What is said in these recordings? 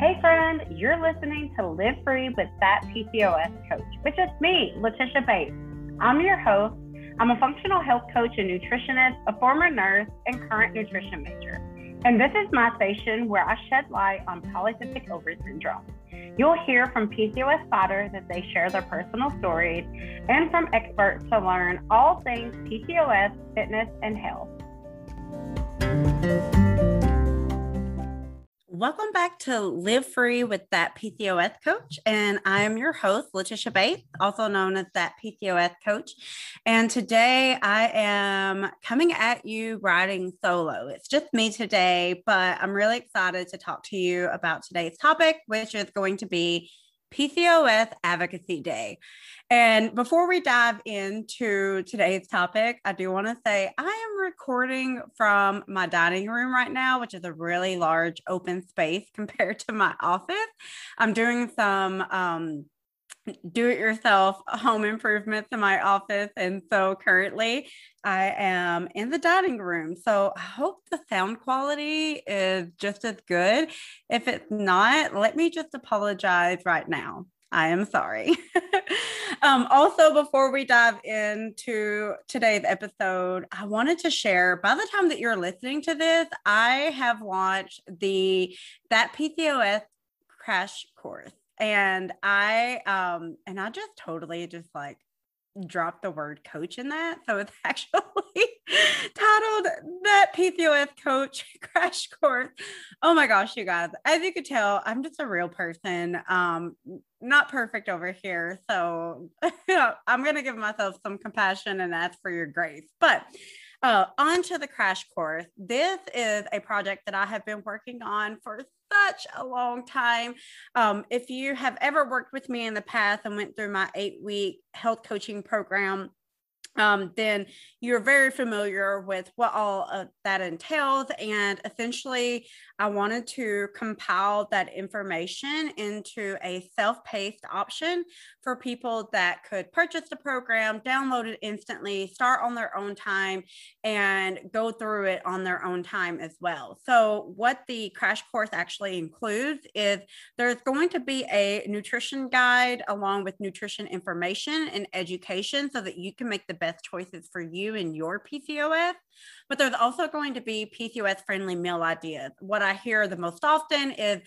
Hey, friend, you're listening to Live Free with That PCOS Coach, which is me, Letisha Bates. I'm your host. I'm a functional health coach and nutritionist, a former nurse, and current nutrition major. And this is my station where I shed light on polycystic ovary syndrome. You'll hear from PCOS fighters as they share their personal stories and from experts to learn all things PCOS, fitness, and health. Welcome back to Live Free with That PCOS Coach. And I am your host, Letisha Bates, also known as That PCOS Coach. And today I am coming at you riding solo. It's just me today, but I'm really excited to talk to you about today's topic, which is going to be PCOS Advocacy Day. And before we dive into today's topic, I do want to say I am recording from my dining room right now, which is a really large open space compared to my office. I'm doing some um, do it yourself home improvement in my office. And so currently I am in the dining room. So I hope the sound quality is just as good. If it's not, let me just apologize right now. I am sorry. um, also, before we dive into today's episode, I wanted to share by the time that you're listening to this, I have launched the That PCOS crash course and I um and I just totally just like dropped the word coach in that. So it's actually titled that PCOS coach crash course. Oh my gosh, you guys. As you could tell, I'm just a real person. Um, not perfect over here. So I'm gonna give myself some compassion and ask for your grace. But uh, on to the crash course. This is a project that I have been working on for such a long time. Um, if you have ever worked with me in the past and went through my eight week health coaching program, um, then you're very familiar with what all of that entails. And essentially, I wanted to compile that information into a self paced option for people that could purchase the program, download it instantly, start on their own time, and go through it on their own time as well. So, what the crash course actually includes is there's going to be a nutrition guide along with nutrition information and education so that you can make the best choices for you and your PCOS. But there's also going to be PCOS friendly meal ideas. What I hear the most often is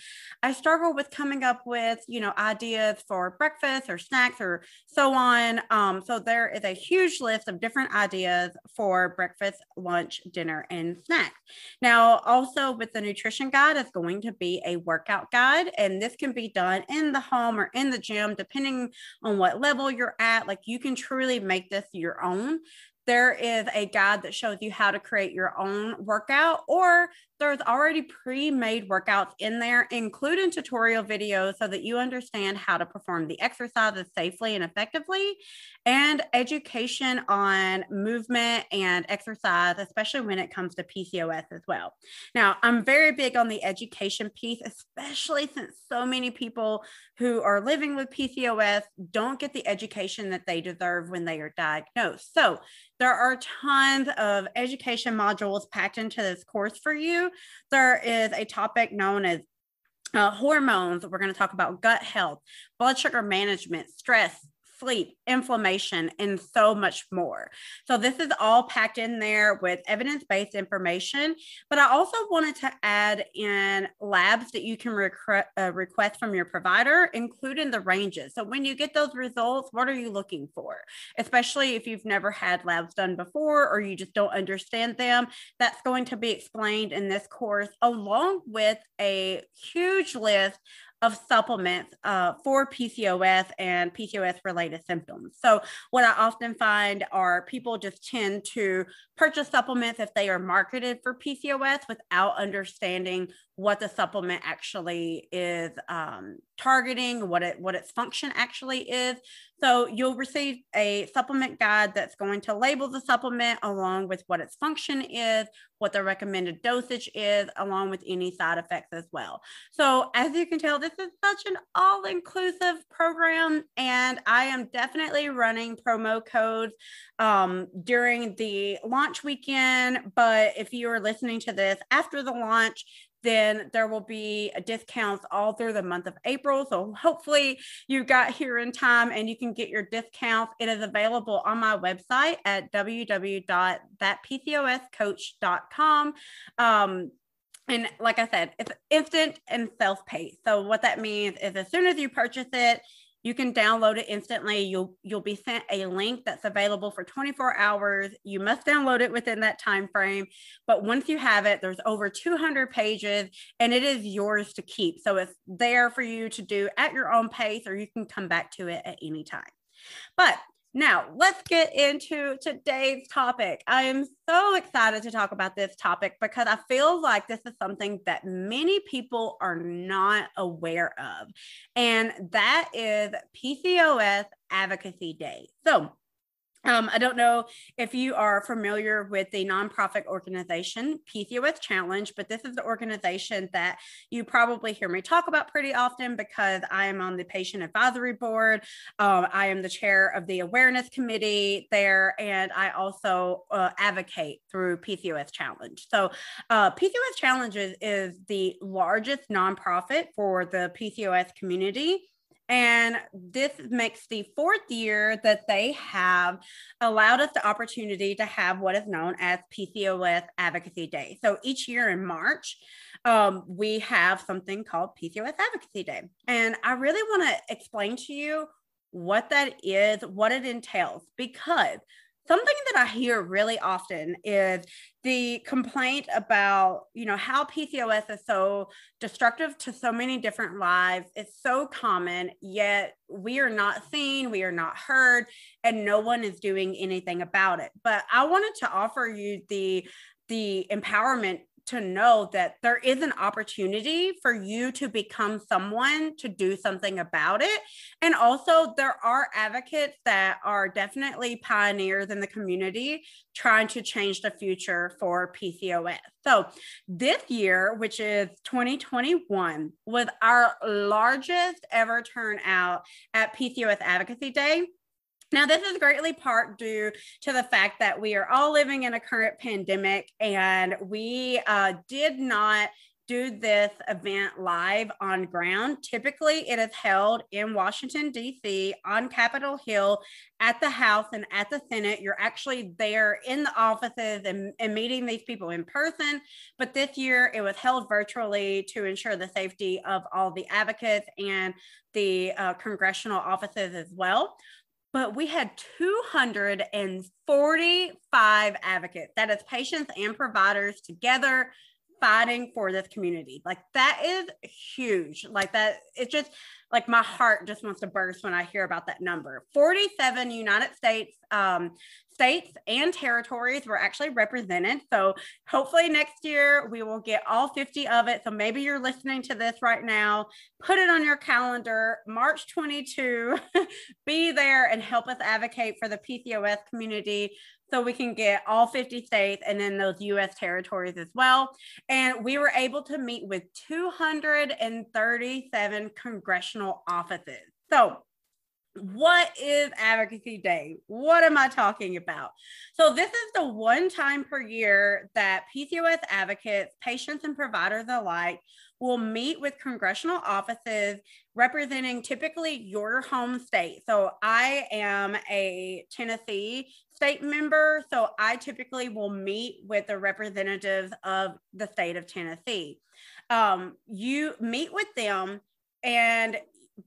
I struggle with coming up with, you know, ideas for breakfast or snacks or so on. Um, so there is a huge list of different ideas for breakfast, lunch, dinner, and snacks. Now, also with the nutrition guide is going to be a workout guide, and this can be done in the home or in the gym, depending on what level you're at. Like you can truly make this your own there is a guide that shows you how to create your own workout or there's already pre-made workouts in there including tutorial videos so that you understand how to perform the exercises safely and effectively and education on movement and exercise especially when it comes to pcos as well now i'm very big on the education piece especially since so many people who are living with pcos don't get the education that they deserve when they are diagnosed so there are tons of education modules packed into this course for you. There is a topic known as uh, hormones. We're going to talk about gut health, blood sugar management, stress, sleep, inflammation, and so much more. So, this is all packed in there with evidence based information. But I also wanted to add in labs that you can uh, request from your provider, including the ranges. So, when you get those results, what are you looking for? Especially if you've never had labs done before or you just don't understand them, that's going to be explained in this course, along with a huge list of supplements uh, for PCOS and PCOS related symptoms. So, what I often find are people just tend to purchase supplements if they are marketed for PCOS without understanding what the supplement actually is um, targeting, what it what its function actually is. So you'll receive a supplement guide that's going to label the supplement along with what its function is, what the recommended dosage is, along with any side effects as well. So as you can tell, this is such an all-inclusive program, and I am definitely running promo codes um, during the launch weekend. But if you are listening to this after the launch, then there will be a discounts all through the month of April. So hopefully you got here in time and you can get your discount. It is available on my website at www.thatpcoscoach.com. Um, and like I said, it's instant and self pay. So what that means is as soon as you purchase it, you can download it instantly. You'll you'll be sent a link that's available for 24 hours. You must download it within that time frame. But once you have it, there's over 200 pages and it is yours to keep. So it's there for you to do at your own pace or you can come back to it at any time. But now, let's get into today's topic. I am so excited to talk about this topic because I feel like this is something that many people are not aware of, and that is PCOS Advocacy Day. So, um, I don't know if you are familiar with the nonprofit organization PCOS Challenge, but this is the organization that you probably hear me talk about pretty often because I am on the patient advisory board. Um, I am the chair of the awareness committee there, and I also uh, advocate through PCOS Challenge. So, uh, PCOS Challenge is, is the largest nonprofit for the PCOS community. And this makes the fourth year that they have allowed us the opportunity to have what is known as PCOS Advocacy Day. So each year in March, um, we have something called PCOS Advocacy Day. And I really want to explain to you what that is, what it entails, because something that I hear really often is the complaint about, you know, how PCOS is so destructive to so many different lives. It's so common, yet we are not seen, we are not heard, and no one is doing anything about it. But I wanted to offer you the the empowerment to know that there is an opportunity for you to become someone to do something about it. And also, there are advocates that are definitely pioneers in the community trying to change the future for PCOS. So, this year, which is 2021, was our largest ever turnout at PCOS Advocacy Day. Now, this is greatly part due to the fact that we are all living in a current pandemic and we uh, did not do this event live on ground. Typically, it is held in Washington, D.C., on Capitol Hill, at the House and at the Senate. You're actually there in the offices and, and meeting these people in person. But this year, it was held virtually to ensure the safety of all the advocates and the uh, congressional offices as well but we had 245 advocates. That is patients and providers together fighting for this community. Like that is huge. Like that it's just like my heart just wants to burst when i hear about that number. 47 united states um, states and territories were actually represented. So hopefully next year we will get all 50 of it. So maybe you're listening to this right now, put it on your calendar, March 22, be there and help us advocate for the PCOS community so we can get all 50 states and then those US territories as well. And we were able to meet with 237 congressional offices. So what is Advocacy Day? What am I talking about? So, this is the one time per year that PCOS advocates, patients, and providers alike will meet with congressional offices representing typically your home state. So, I am a Tennessee state member, so I typically will meet with the representatives of the state of Tennessee. Um, you meet with them and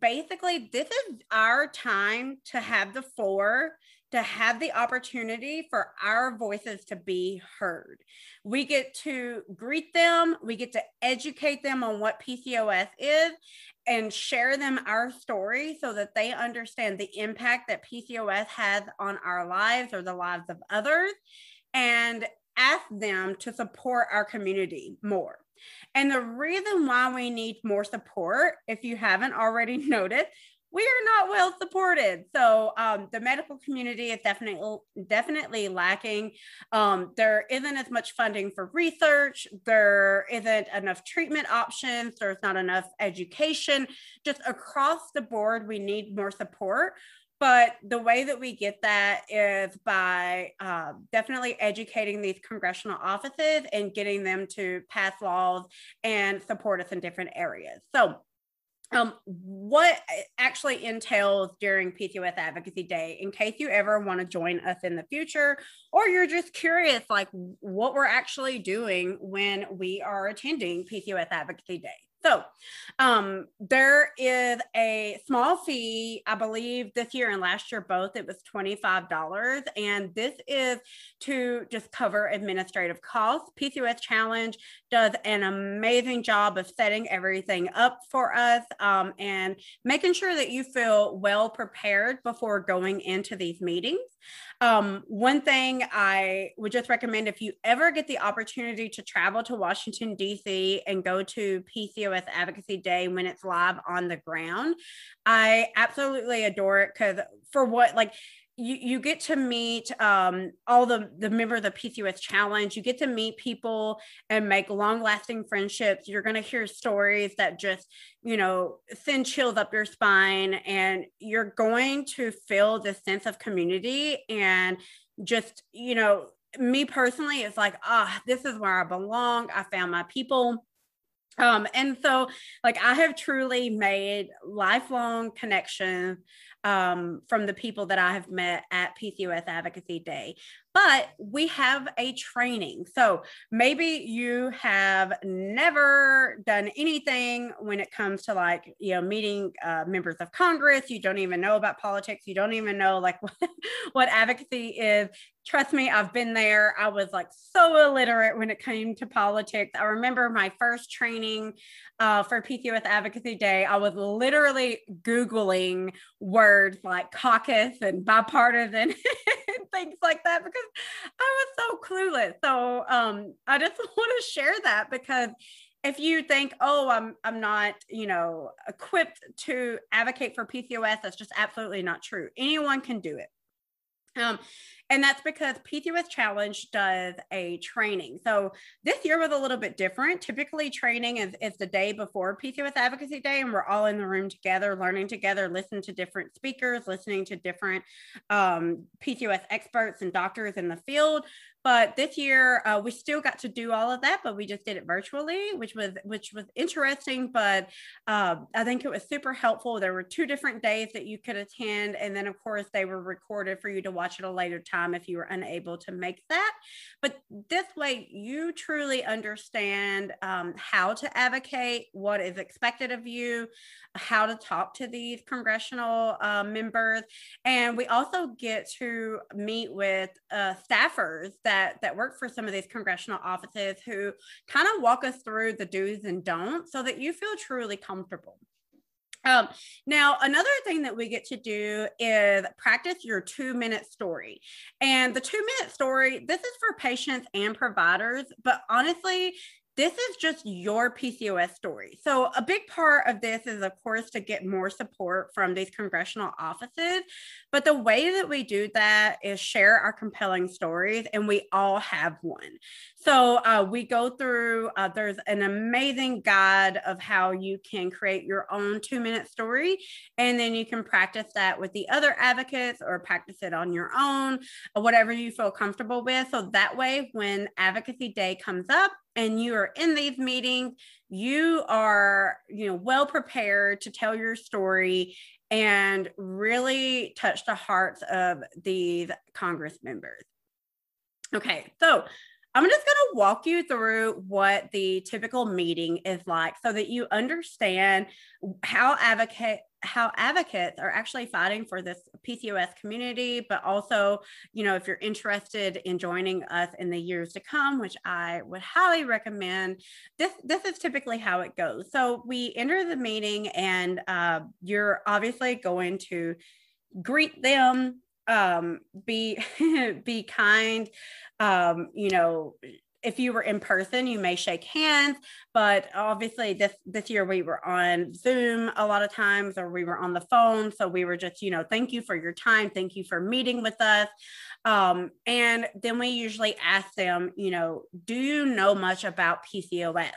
basically this is our time to have the floor to have the opportunity for our voices to be heard. We get to greet them, we get to educate them on what PCOS is and share them our story so that they understand the impact that PCOS has on our lives or the lives of others and ask them to support our community more. And the reason why we need more support, if you haven't already noticed, we are not well supported. So um, the medical community is definitely definitely lacking. Um, there isn't as much funding for research. There isn't enough treatment options. There's not enough education. Just across the board, we need more support but the way that we get that is by uh, definitely educating these congressional offices and getting them to pass laws and support us in different areas. So um, what actually entails during PCOS Advocacy Day, in case you ever want to join us in the future, or you're just curious, like what we're actually doing when we are attending PCOS Advocacy Day. So um, there is a small fee, I believe this year and last year both, it was $25. And this is to just cover administrative costs. PCOS Challenge does an amazing job of setting everything up for us um, and making sure that you feel well prepared before going into these meetings. Um, one thing I would just recommend if you ever get the opportunity to travel to Washington, D.C. and go to PCOS Advocacy Day when it's live on the ground, I absolutely adore it because for what, like, you, you get to meet um, all the, the members of the PCOS challenge. You get to meet people and make long lasting friendships. You're going to hear stories that just, you know, send chills up your spine. And you're going to feel this sense of community and just, you know, me personally, it's like, ah, oh, this is where I belong. I found my people. Um, and so, like, I have truly made lifelong connections um, from the people that I have met at PCOS Advocacy Day. But we have a training. So maybe you have never done anything when it comes to like, you know, meeting uh, members of Congress. You don't even know about politics. You don't even know like what, what advocacy is trust me, I've been there. I was like so illiterate when it came to politics. I remember my first training uh, for PCOS Advocacy Day. I was literally Googling words like caucus and bipartisan and things like that because I was so clueless. So um, I just want to share that because if you think, oh, I'm I'm not, you know, equipped to advocate for PCOS, that's just absolutely not true. Anyone can do it. Um, and that's because PCOS Challenge does a training. So this year was a little bit different. Typically, training is, is the day before PCOS Advocacy Day, and we're all in the room together, learning together, listening to different speakers, listening to different um, PCOS experts and doctors in the field. But this year, uh, we still got to do all of that, but we just did it virtually, which was which was interesting. But uh, I think it was super helpful. There were two different days that you could attend, and then of course they were recorded for you to watch at a later time if you were unable to make that. But this way, you truly understand um, how to advocate, what is expected of you, how to talk to these congressional uh, members, and we also get to meet with uh, staffers that that work for some of these congressional offices who kind of walk us through the do's and don'ts so that you feel truly comfortable. Um, now, another thing that we get to do is practice your two minute story. And the two minute story, this is for patients and providers, but honestly, this is just your PCOS story. So, a big part of this is, of course, to get more support from these congressional offices. But the way that we do that is share our compelling stories, and we all have one. So, uh, we go through, uh, there's an amazing guide of how you can create your own two minute story, and then you can practice that with the other advocates or practice it on your own, whatever you feel comfortable with. So, that way, when Advocacy Day comes up, and you are in these meetings, you are, you know, well prepared to tell your story and really touch the hearts of these Congress members. Okay, so I'm just going to walk you through what the typical meeting is like so that you understand how advocate how advocates are actually fighting for this PCOS community, but also, you know, if you're interested in joining us in the years to come, which I would highly recommend, this this is typically how it goes. So we enter the meeting, and uh, you're obviously going to greet them, um, be be kind, um, you know, if you were in person, you may shake hands, but obviously this this year we were on Zoom a lot of times, or we were on the phone. So we were just, you know, thank you for your time, thank you for meeting with us. Um, and then we usually ask them, you know, do you know much about PCOS?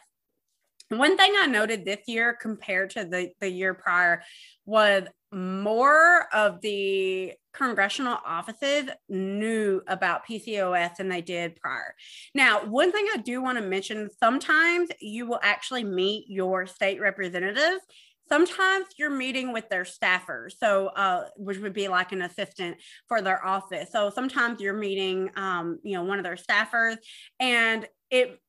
One thing I noted this year compared to the, the year prior was more of the congressional offices knew about PCOS than they did prior. Now, one thing I do want to mention sometimes you will actually meet your state representative. Sometimes you're meeting with their staffers, so uh, which would be like an assistant for their office. So sometimes you're meeting, um, you know, one of their staffers, and it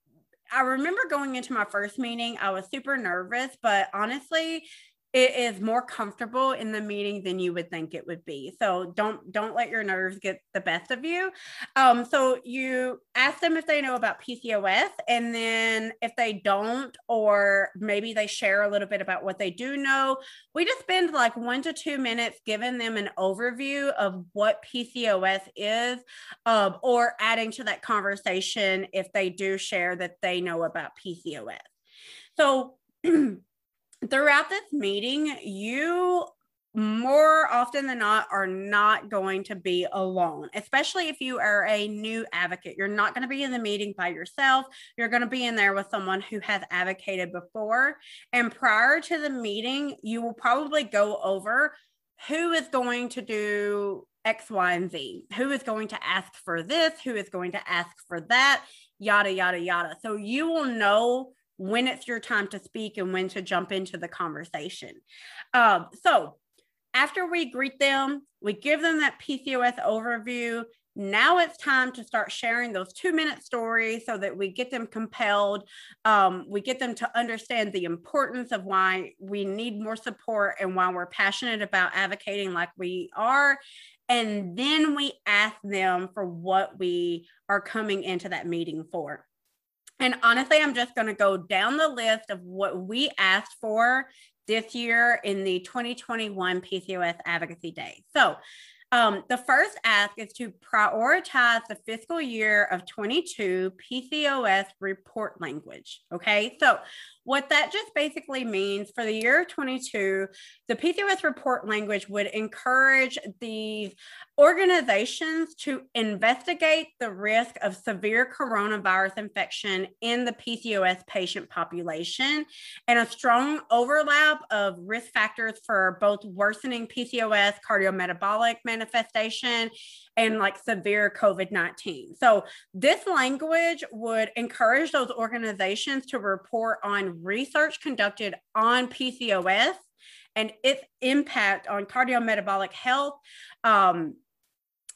I remember going into my first meeting, I was super nervous, but honestly, it is more comfortable in the meeting than you would think it would be. So don't don't let your nerves get the best of you. Um, so you ask them if they know about pcos and then if they don't or maybe they share a little bit about what they do know. We just spend like one to two minutes giving them an overview of what pcos is um, or adding to that conversation if they do share that they know about pcos so throughout this meeting, you more often than not are not going to be alone, especially if you are a new advocate. You're not going to be in the meeting by yourself. You're going to be in there with someone who has advocated before. And prior to the meeting, you will probably go over who is going to do X, Y, and Z, who is going to ask for this, who is going to ask for that, yada, yada, yada. So you will know when it's your time to speak and when to jump into the conversation. Um, so after we greet them, we give them that PCOS overview. Now it's time to start sharing those two minute stories so that we get them compelled. Um, we get them to understand the importance of why we need more support and why we're passionate about advocating like we are. And then we ask them for what we are coming into that meeting for. And honestly, I'm just going to go down the list of what we asked for this year in the 2021 PCOS Advocacy Day. So, um, the first ask is to prioritize the fiscal year of 22 PCOS report language. Okay, so what that just basically means for the year 22, the PCOS report language would encourage these organizations to investigate the risk of severe coronavirus infection in the PCOS patient population and a strong overlap of risk factors for both worsening PCOS cardiometabolic manifestation and like severe COVID 19. So, this language would encourage those organizations to report on research conducted on PCOS and its impact on cardiometabolic health. Um,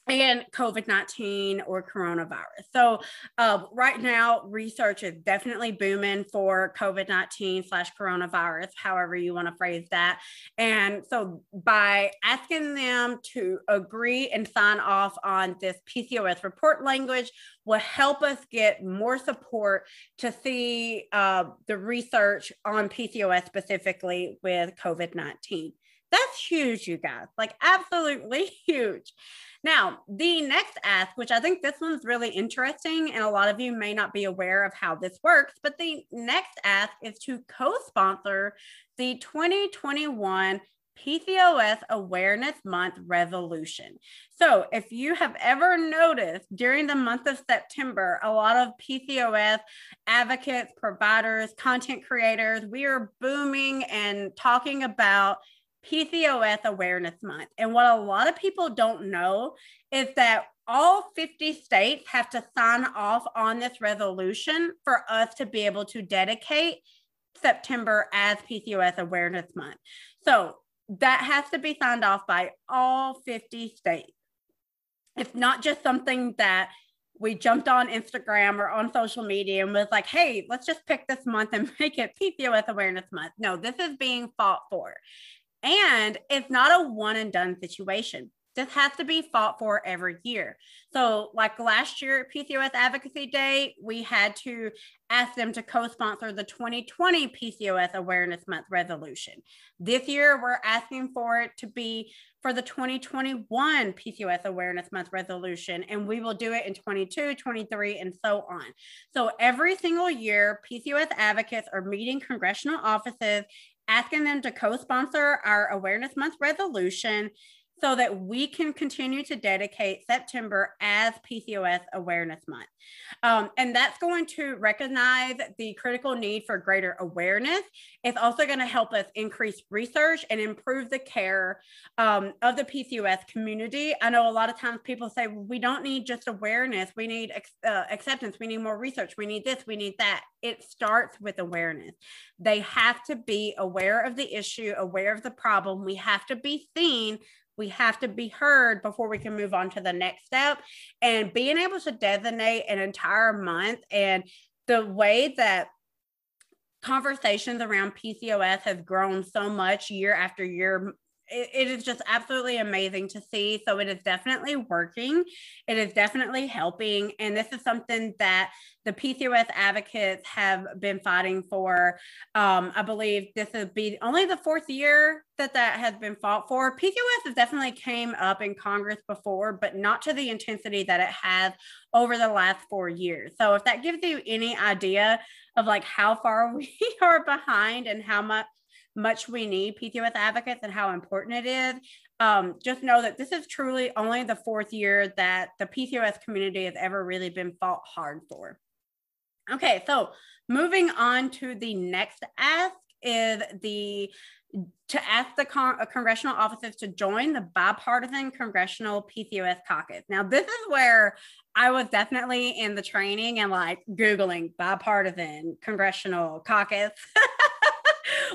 and COVID 19 or coronavirus. So, uh, right now, research is definitely booming for COVID 19 slash coronavirus, however you want to phrase that. And so, by asking them to agree and sign off on this PCOS report language, will help us get more support to see uh, the research on PCOS specifically with COVID 19. That's huge, you guys, like absolutely huge. Now, the next ask, which I think this one's really interesting, and a lot of you may not be aware of how this works, but the next ask is to co sponsor the 2021 PCOS Awareness Month resolution. So, if you have ever noticed during the month of September, a lot of PCOS advocates, providers, content creators, we are booming and talking about PCOS Awareness Month. And what a lot of people don't know is that all 50 states have to sign off on this resolution for us to be able to dedicate September as PCOS Awareness Month. So that has to be signed off by all 50 states. It's not just something that we jumped on Instagram or on social media and was like, hey, let's just pick this month and make it PCOS Awareness Month. No, this is being fought for. And it's not a one and done situation. This has to be fought for every year. So, like last year at PCOS Advocacy Day, we had to ask them to co sponsor the 2020 PCOS Awareness Month resolution. This year, we're asking for it to be for the 2021 PCOS Awareness Month resolution, and we will do it in 22, 23, and so on. So, every single year, PCOS advocates are meeting congressional offices asking them to co sponsor our Awareness Month resolution. So that we can continue to dedicate September as PCOS Awareness Month. Um, and that's going to recognize the critical need for greater awareness. It's also going to help us increase research and improve the care um, of the PCOS community. I know a lot of times people say, well, we don't need just awareness, we need uh, acceptance, we need more research, we need this, we need that. It starts with awareness. They have to be aware of the issue, aware of the problem. We have to be seen we have to be heard before we can move on to the next step. And being able to designate an entire month and the way that conversations around PCOS have grown so much year after year it, is just absolutely amazing to see. So it is definitely working. It is definitely helping. And this is something that the PCOS advocates have been fighting for. Um, I believe this would be only the fourth year that that has been fought for. PCOS has definitely came up in Congress before, but not to the intensity that it has over the last four years. So if that gives you any idea of like how far we are behind and how much much we need PCOS advocates and how important it is. Um, just know that this is truly only the fourth year that the PCOS community has ever really been fought hard for. Okay, so moving on to the next ask is the to ask the con- uh, congressional offices to join the bipartisan congressional PCOS caucus. Now, this is where I was definitely in the training and like Googling bipartisan congressional caucus.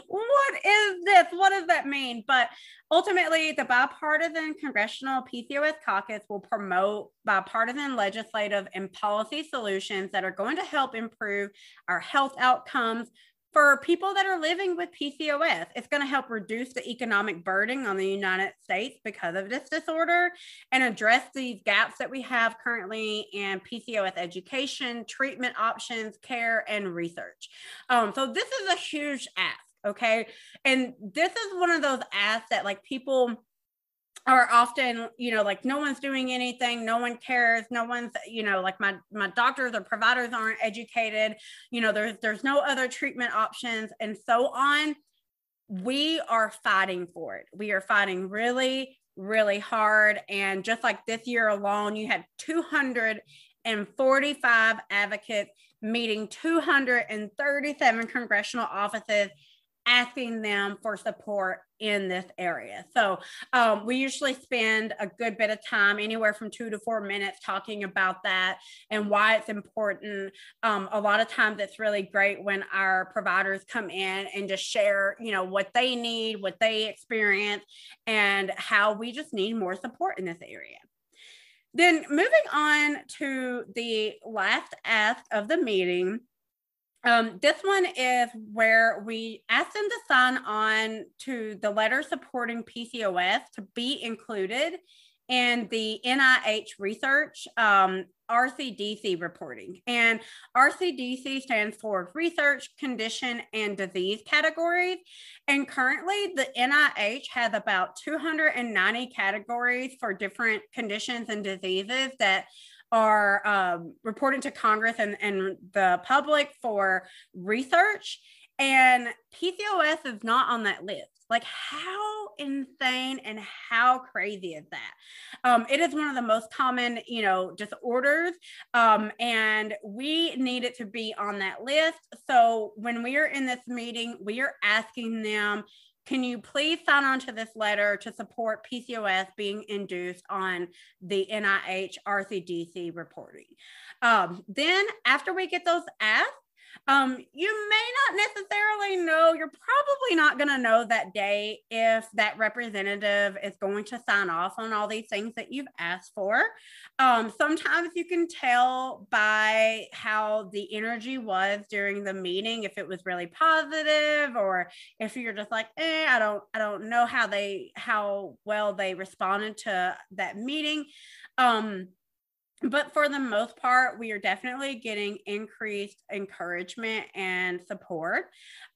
what is this? What does that mean? But ultimately, the bipartisan congressional PCOS caucus will promote bipartisan legislative and policy solutions that are going to help improve our health outcomes for people that are living with PCOS. It's going to help reduce the economic burden on the United States because of this disorder and address these gaps that we have currently in PCOS education, treatment options, care, and research. Um, so, this is a huge ask. Okay. And this is one of those asks that like people are often you know like no one's doing anything no one cares no one's you know like my my doctors or providers aren't educated you know there's there's no other treatment options. And so on we are fighting for it. We are fighting really really hard. And just like this year alone you had 245 advocates meeting 237 congressional offices asking them for support in this area. So um, we usually spend a good bit of time, anywhere from two to four minutes, talking about that and why it's important. Um, a lot of times it's really great when our providers come in and just share, you know, what they need, what they experience, and how we just need more support in this area. Then moving on to the last ask of the meeting um, this one is where we ask them to sign on to the letter supporting PCOS to be included in the NIH research um, RCDC reporting. And RCDC stands for Research, Condition, and Disease categories. And currently, the NIH has about 290 categories for different conditions and diseases that are um, reporting to Congress and, and the public for research. And PCOS is not on that list. Like, how insane and how crazy is that? Um, it is one of the most common, you know, disorders. Um, and we need it to be on that list. So when we are in this meeting, we are asking them can you please sign on to this letter to support PCOS being induced on the NIH RCDC reporting? Um, then, after we get those asked, um, you may not necessarily know, you're probably not going to know that day if that representative is going to sign off on all these things that you've asked for. Um, sometimes you can tell by how the energy was during the meeting, if it was really positive or if you're just like, eh, I don't, I don't know how they, how well they responded to that meeting. Um, but for the most part, we are definitely getting increased encouragement and support.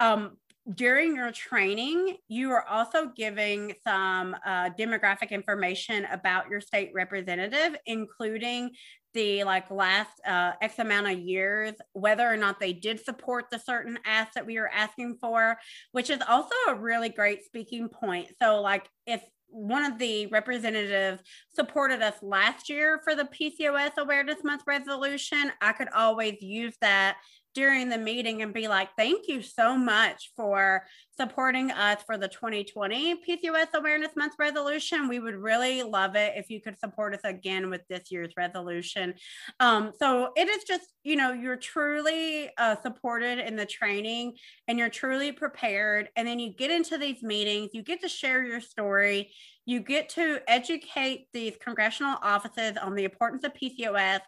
Um, during your training, you are also giving some uh, demographic information about your state representative, including the like last uh, X amount of years, whether or not they did support the certain ask that we were asking for, which is also a really great speaking point. So, like, if one of the representatives supported us last year for the PCOS Awareness Month resolution, I could always use that during the meeting and be like, thank you so much for supporting us for the 2020 PCOS Awareness Month resolution. We would really love it if you could support us again with this year's resolution. Um, so it is just, you know, you're truly uh, supported in the training and you're truly prepared. And then you get into these meetings, you get to share your story, you get to educate these congressional offices on the importance of PCOS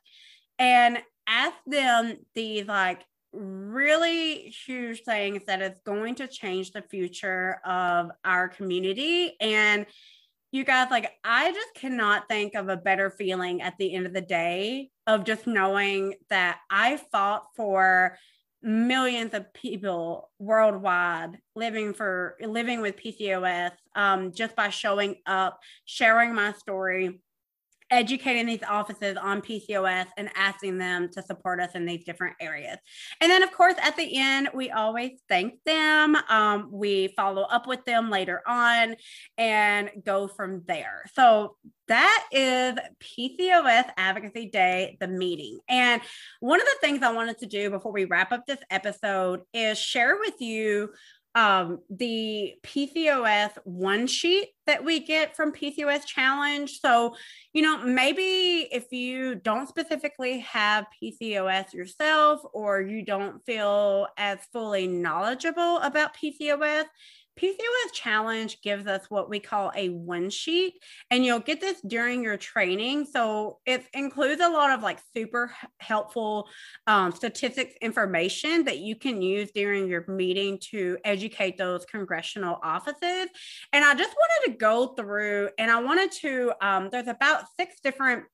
and ask them these like really huge things that is going to change the future of our community. And you guys, like, I just cannot think of a better feeling at the end of the day of just knowing that I fought for millions of people worldwide living for living with PCOS um, just by showing up, sharing my story, educating these offices on PCOS and asking them to support us in these different areas. And then, of course, at the end, we always thank them. Um, we follow up with them later on and go from there. So that is PCOS Advocacy Day, the meeting. And one of the things I wanted to do before we wrap up this episode is share with you um, the PCOS one sheet that we get from PCOS Challenge. So, you know, maybe if you don't specifically have PCOS yourself or you don't feel as fully knowledgeable about PCOS, Challenge gives us what we call a one sheet, and you'll get this during your training. So it includes a lot of like super helpful um, statistics information that you can use during your meeting to educate those congressional offices. And I just wanted to go through, and I wanted to, um, there's about six different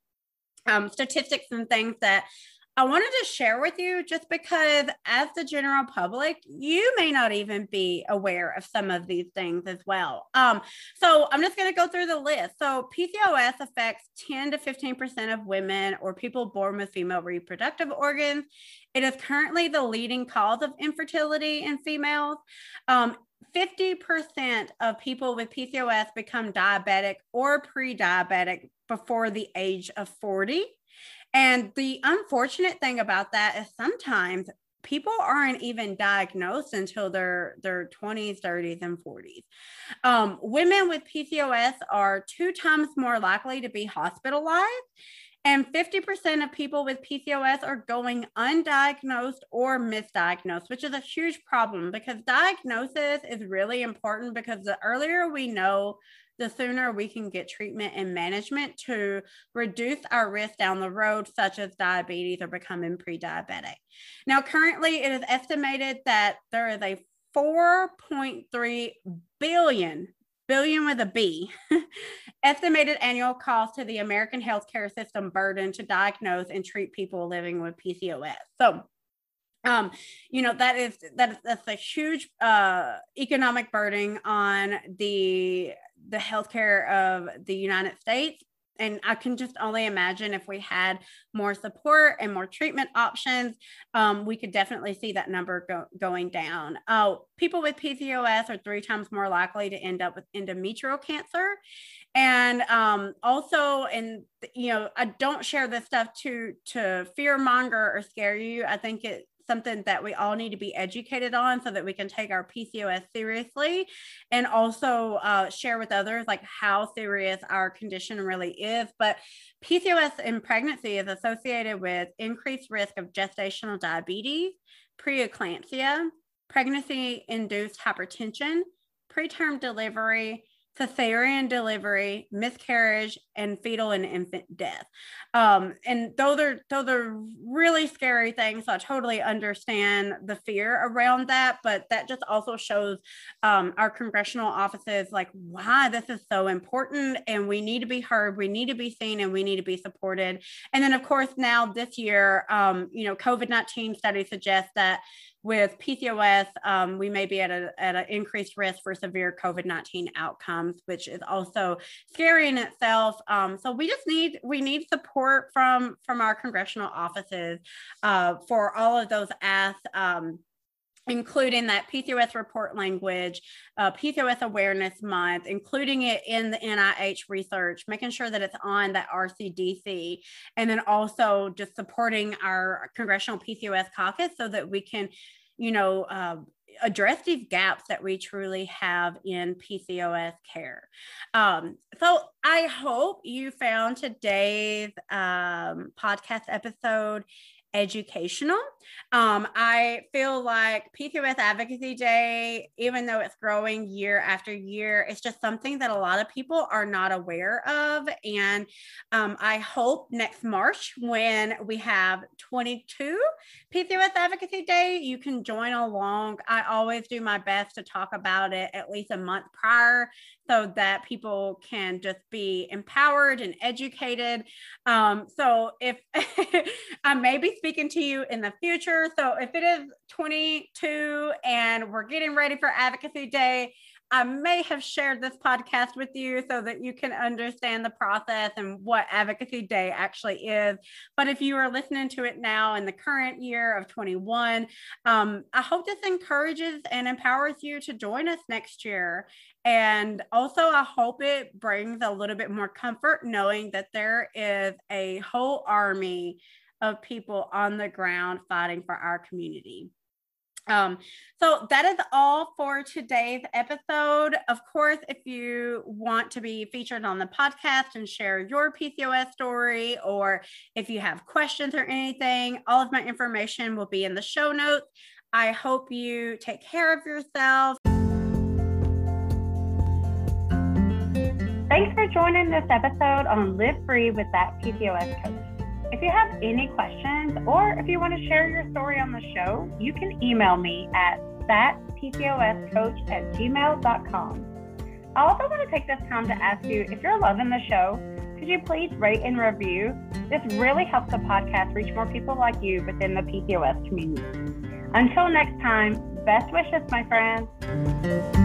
um, statistics and things that I wanted to share with you just because, as the general public, you may not even be aware of some of these things as well. Um, so, I'm just going to go through the list. So, PCOS affects 10 to 15% of women or people born with female reproductive organs. It is currently the leading cause of infertility in females. Um, 50% of people with PCOS become diabetic or pre diabetic before the age of 40. And the unfortunate thing about that is sometimes people aren't even diagnosed until their their 20s 30s and 40s um, women with pcos are two times more likely to be hospitalized and 50% of people with PCOS are going undiagnosed or misdiagnosed, which is a huge problem because diagnosis is really important because the earlier we know the sooner we can get treatment and management to reduce our risk down the road, such as diabetes or becoming pre diabetic. Now, currently, it is estimated that there is a 4.3 billion billion with a B estimated annual cost to the American healthcare system burden to diagnose and treat people living with PCOS. So um you know that is that is that's a huge uh economic burden on the the healthcare of the united states. And i can just only imagine if we had more support and more treatment options um, we could definitely see that number go, going down. Uh, people with pcos are three times more likely to end up with endometrial cancer. And um, also and you know i don't share this stuff to to fear monger or scare you. I think it something that we all need to be educated on so that we can take our PCOS seriously and also uh, share with others like how serious our condition really is. But PCOS in pregnancy is associated with increased risk of gestational diabetes, preeclampsia, pregnancy induced hypertension, preterm delivery, cesarean delivery, miscarriage, and fetal and infant death. Um, and those are those are really scary things. So I totally understand the fear around that, but that just also shows um, our congressional offices like why this is so important, and we need to be heard, we need to be seen, and we need to be supported. And then of course now this year, um, you know, COVID nineteen studies suggest that with PCOS, um, we may be at, a, at an increased risk for severe COVID 19 outcomes, which is also scary in itself. Um, so we just need we need support from from our congressional offices uh, for all of those asks. Um, including that PCOS report language, uh, PCOS awareness month, including it in the NIH research, making sure that it's on that RCDC, and then also just supporting our congressional PCOS caucus so that we can, you know, uh, address these gaps that we truly have in PCOS care. Um, so I hope you found today's um, podcast episode educational. Um, I feel like PCOS Advocacy Day, even though it's growing year after year, it's just something that a lot of people are not aware of. And um, I hope next March, when we have 22 PCOS Advocacy Day, you can join along. I always do my best to talk about it at least a month prior so that people can just be empowered and educated. Um, so if I may be speaking to you in the future, so if it is 22 and we're getting ready for Advocacy Day, I may have shared this podcast with you so that you can understand the process and what Advocacy Day actually is. But if you are listening to it now in the current year of 21, um, I hope this encourages and empowers you to join us next year. And also, I hope it brings a little bit more comfort knowing that there is a whole army of people on the ground fighting for our community. Um, so that is all for today's episode. Of course, if you want to be featured on the podcast and share your PCOS story, or if you have questions or anything, all of my information will be in the show notes. I hope you take care of yourself. Thanks for joining this episode on Live Free with That PCOS Coach. If you have any questions or if you want to share your story on the show, you can email me at thatpcoscoach at gmail.com. I also want to take this time to ask you if you're loving the show, could you please rate and review? This really helps the podcast reach more people like you within the PCOS community. Until next time, best wishes, my friends.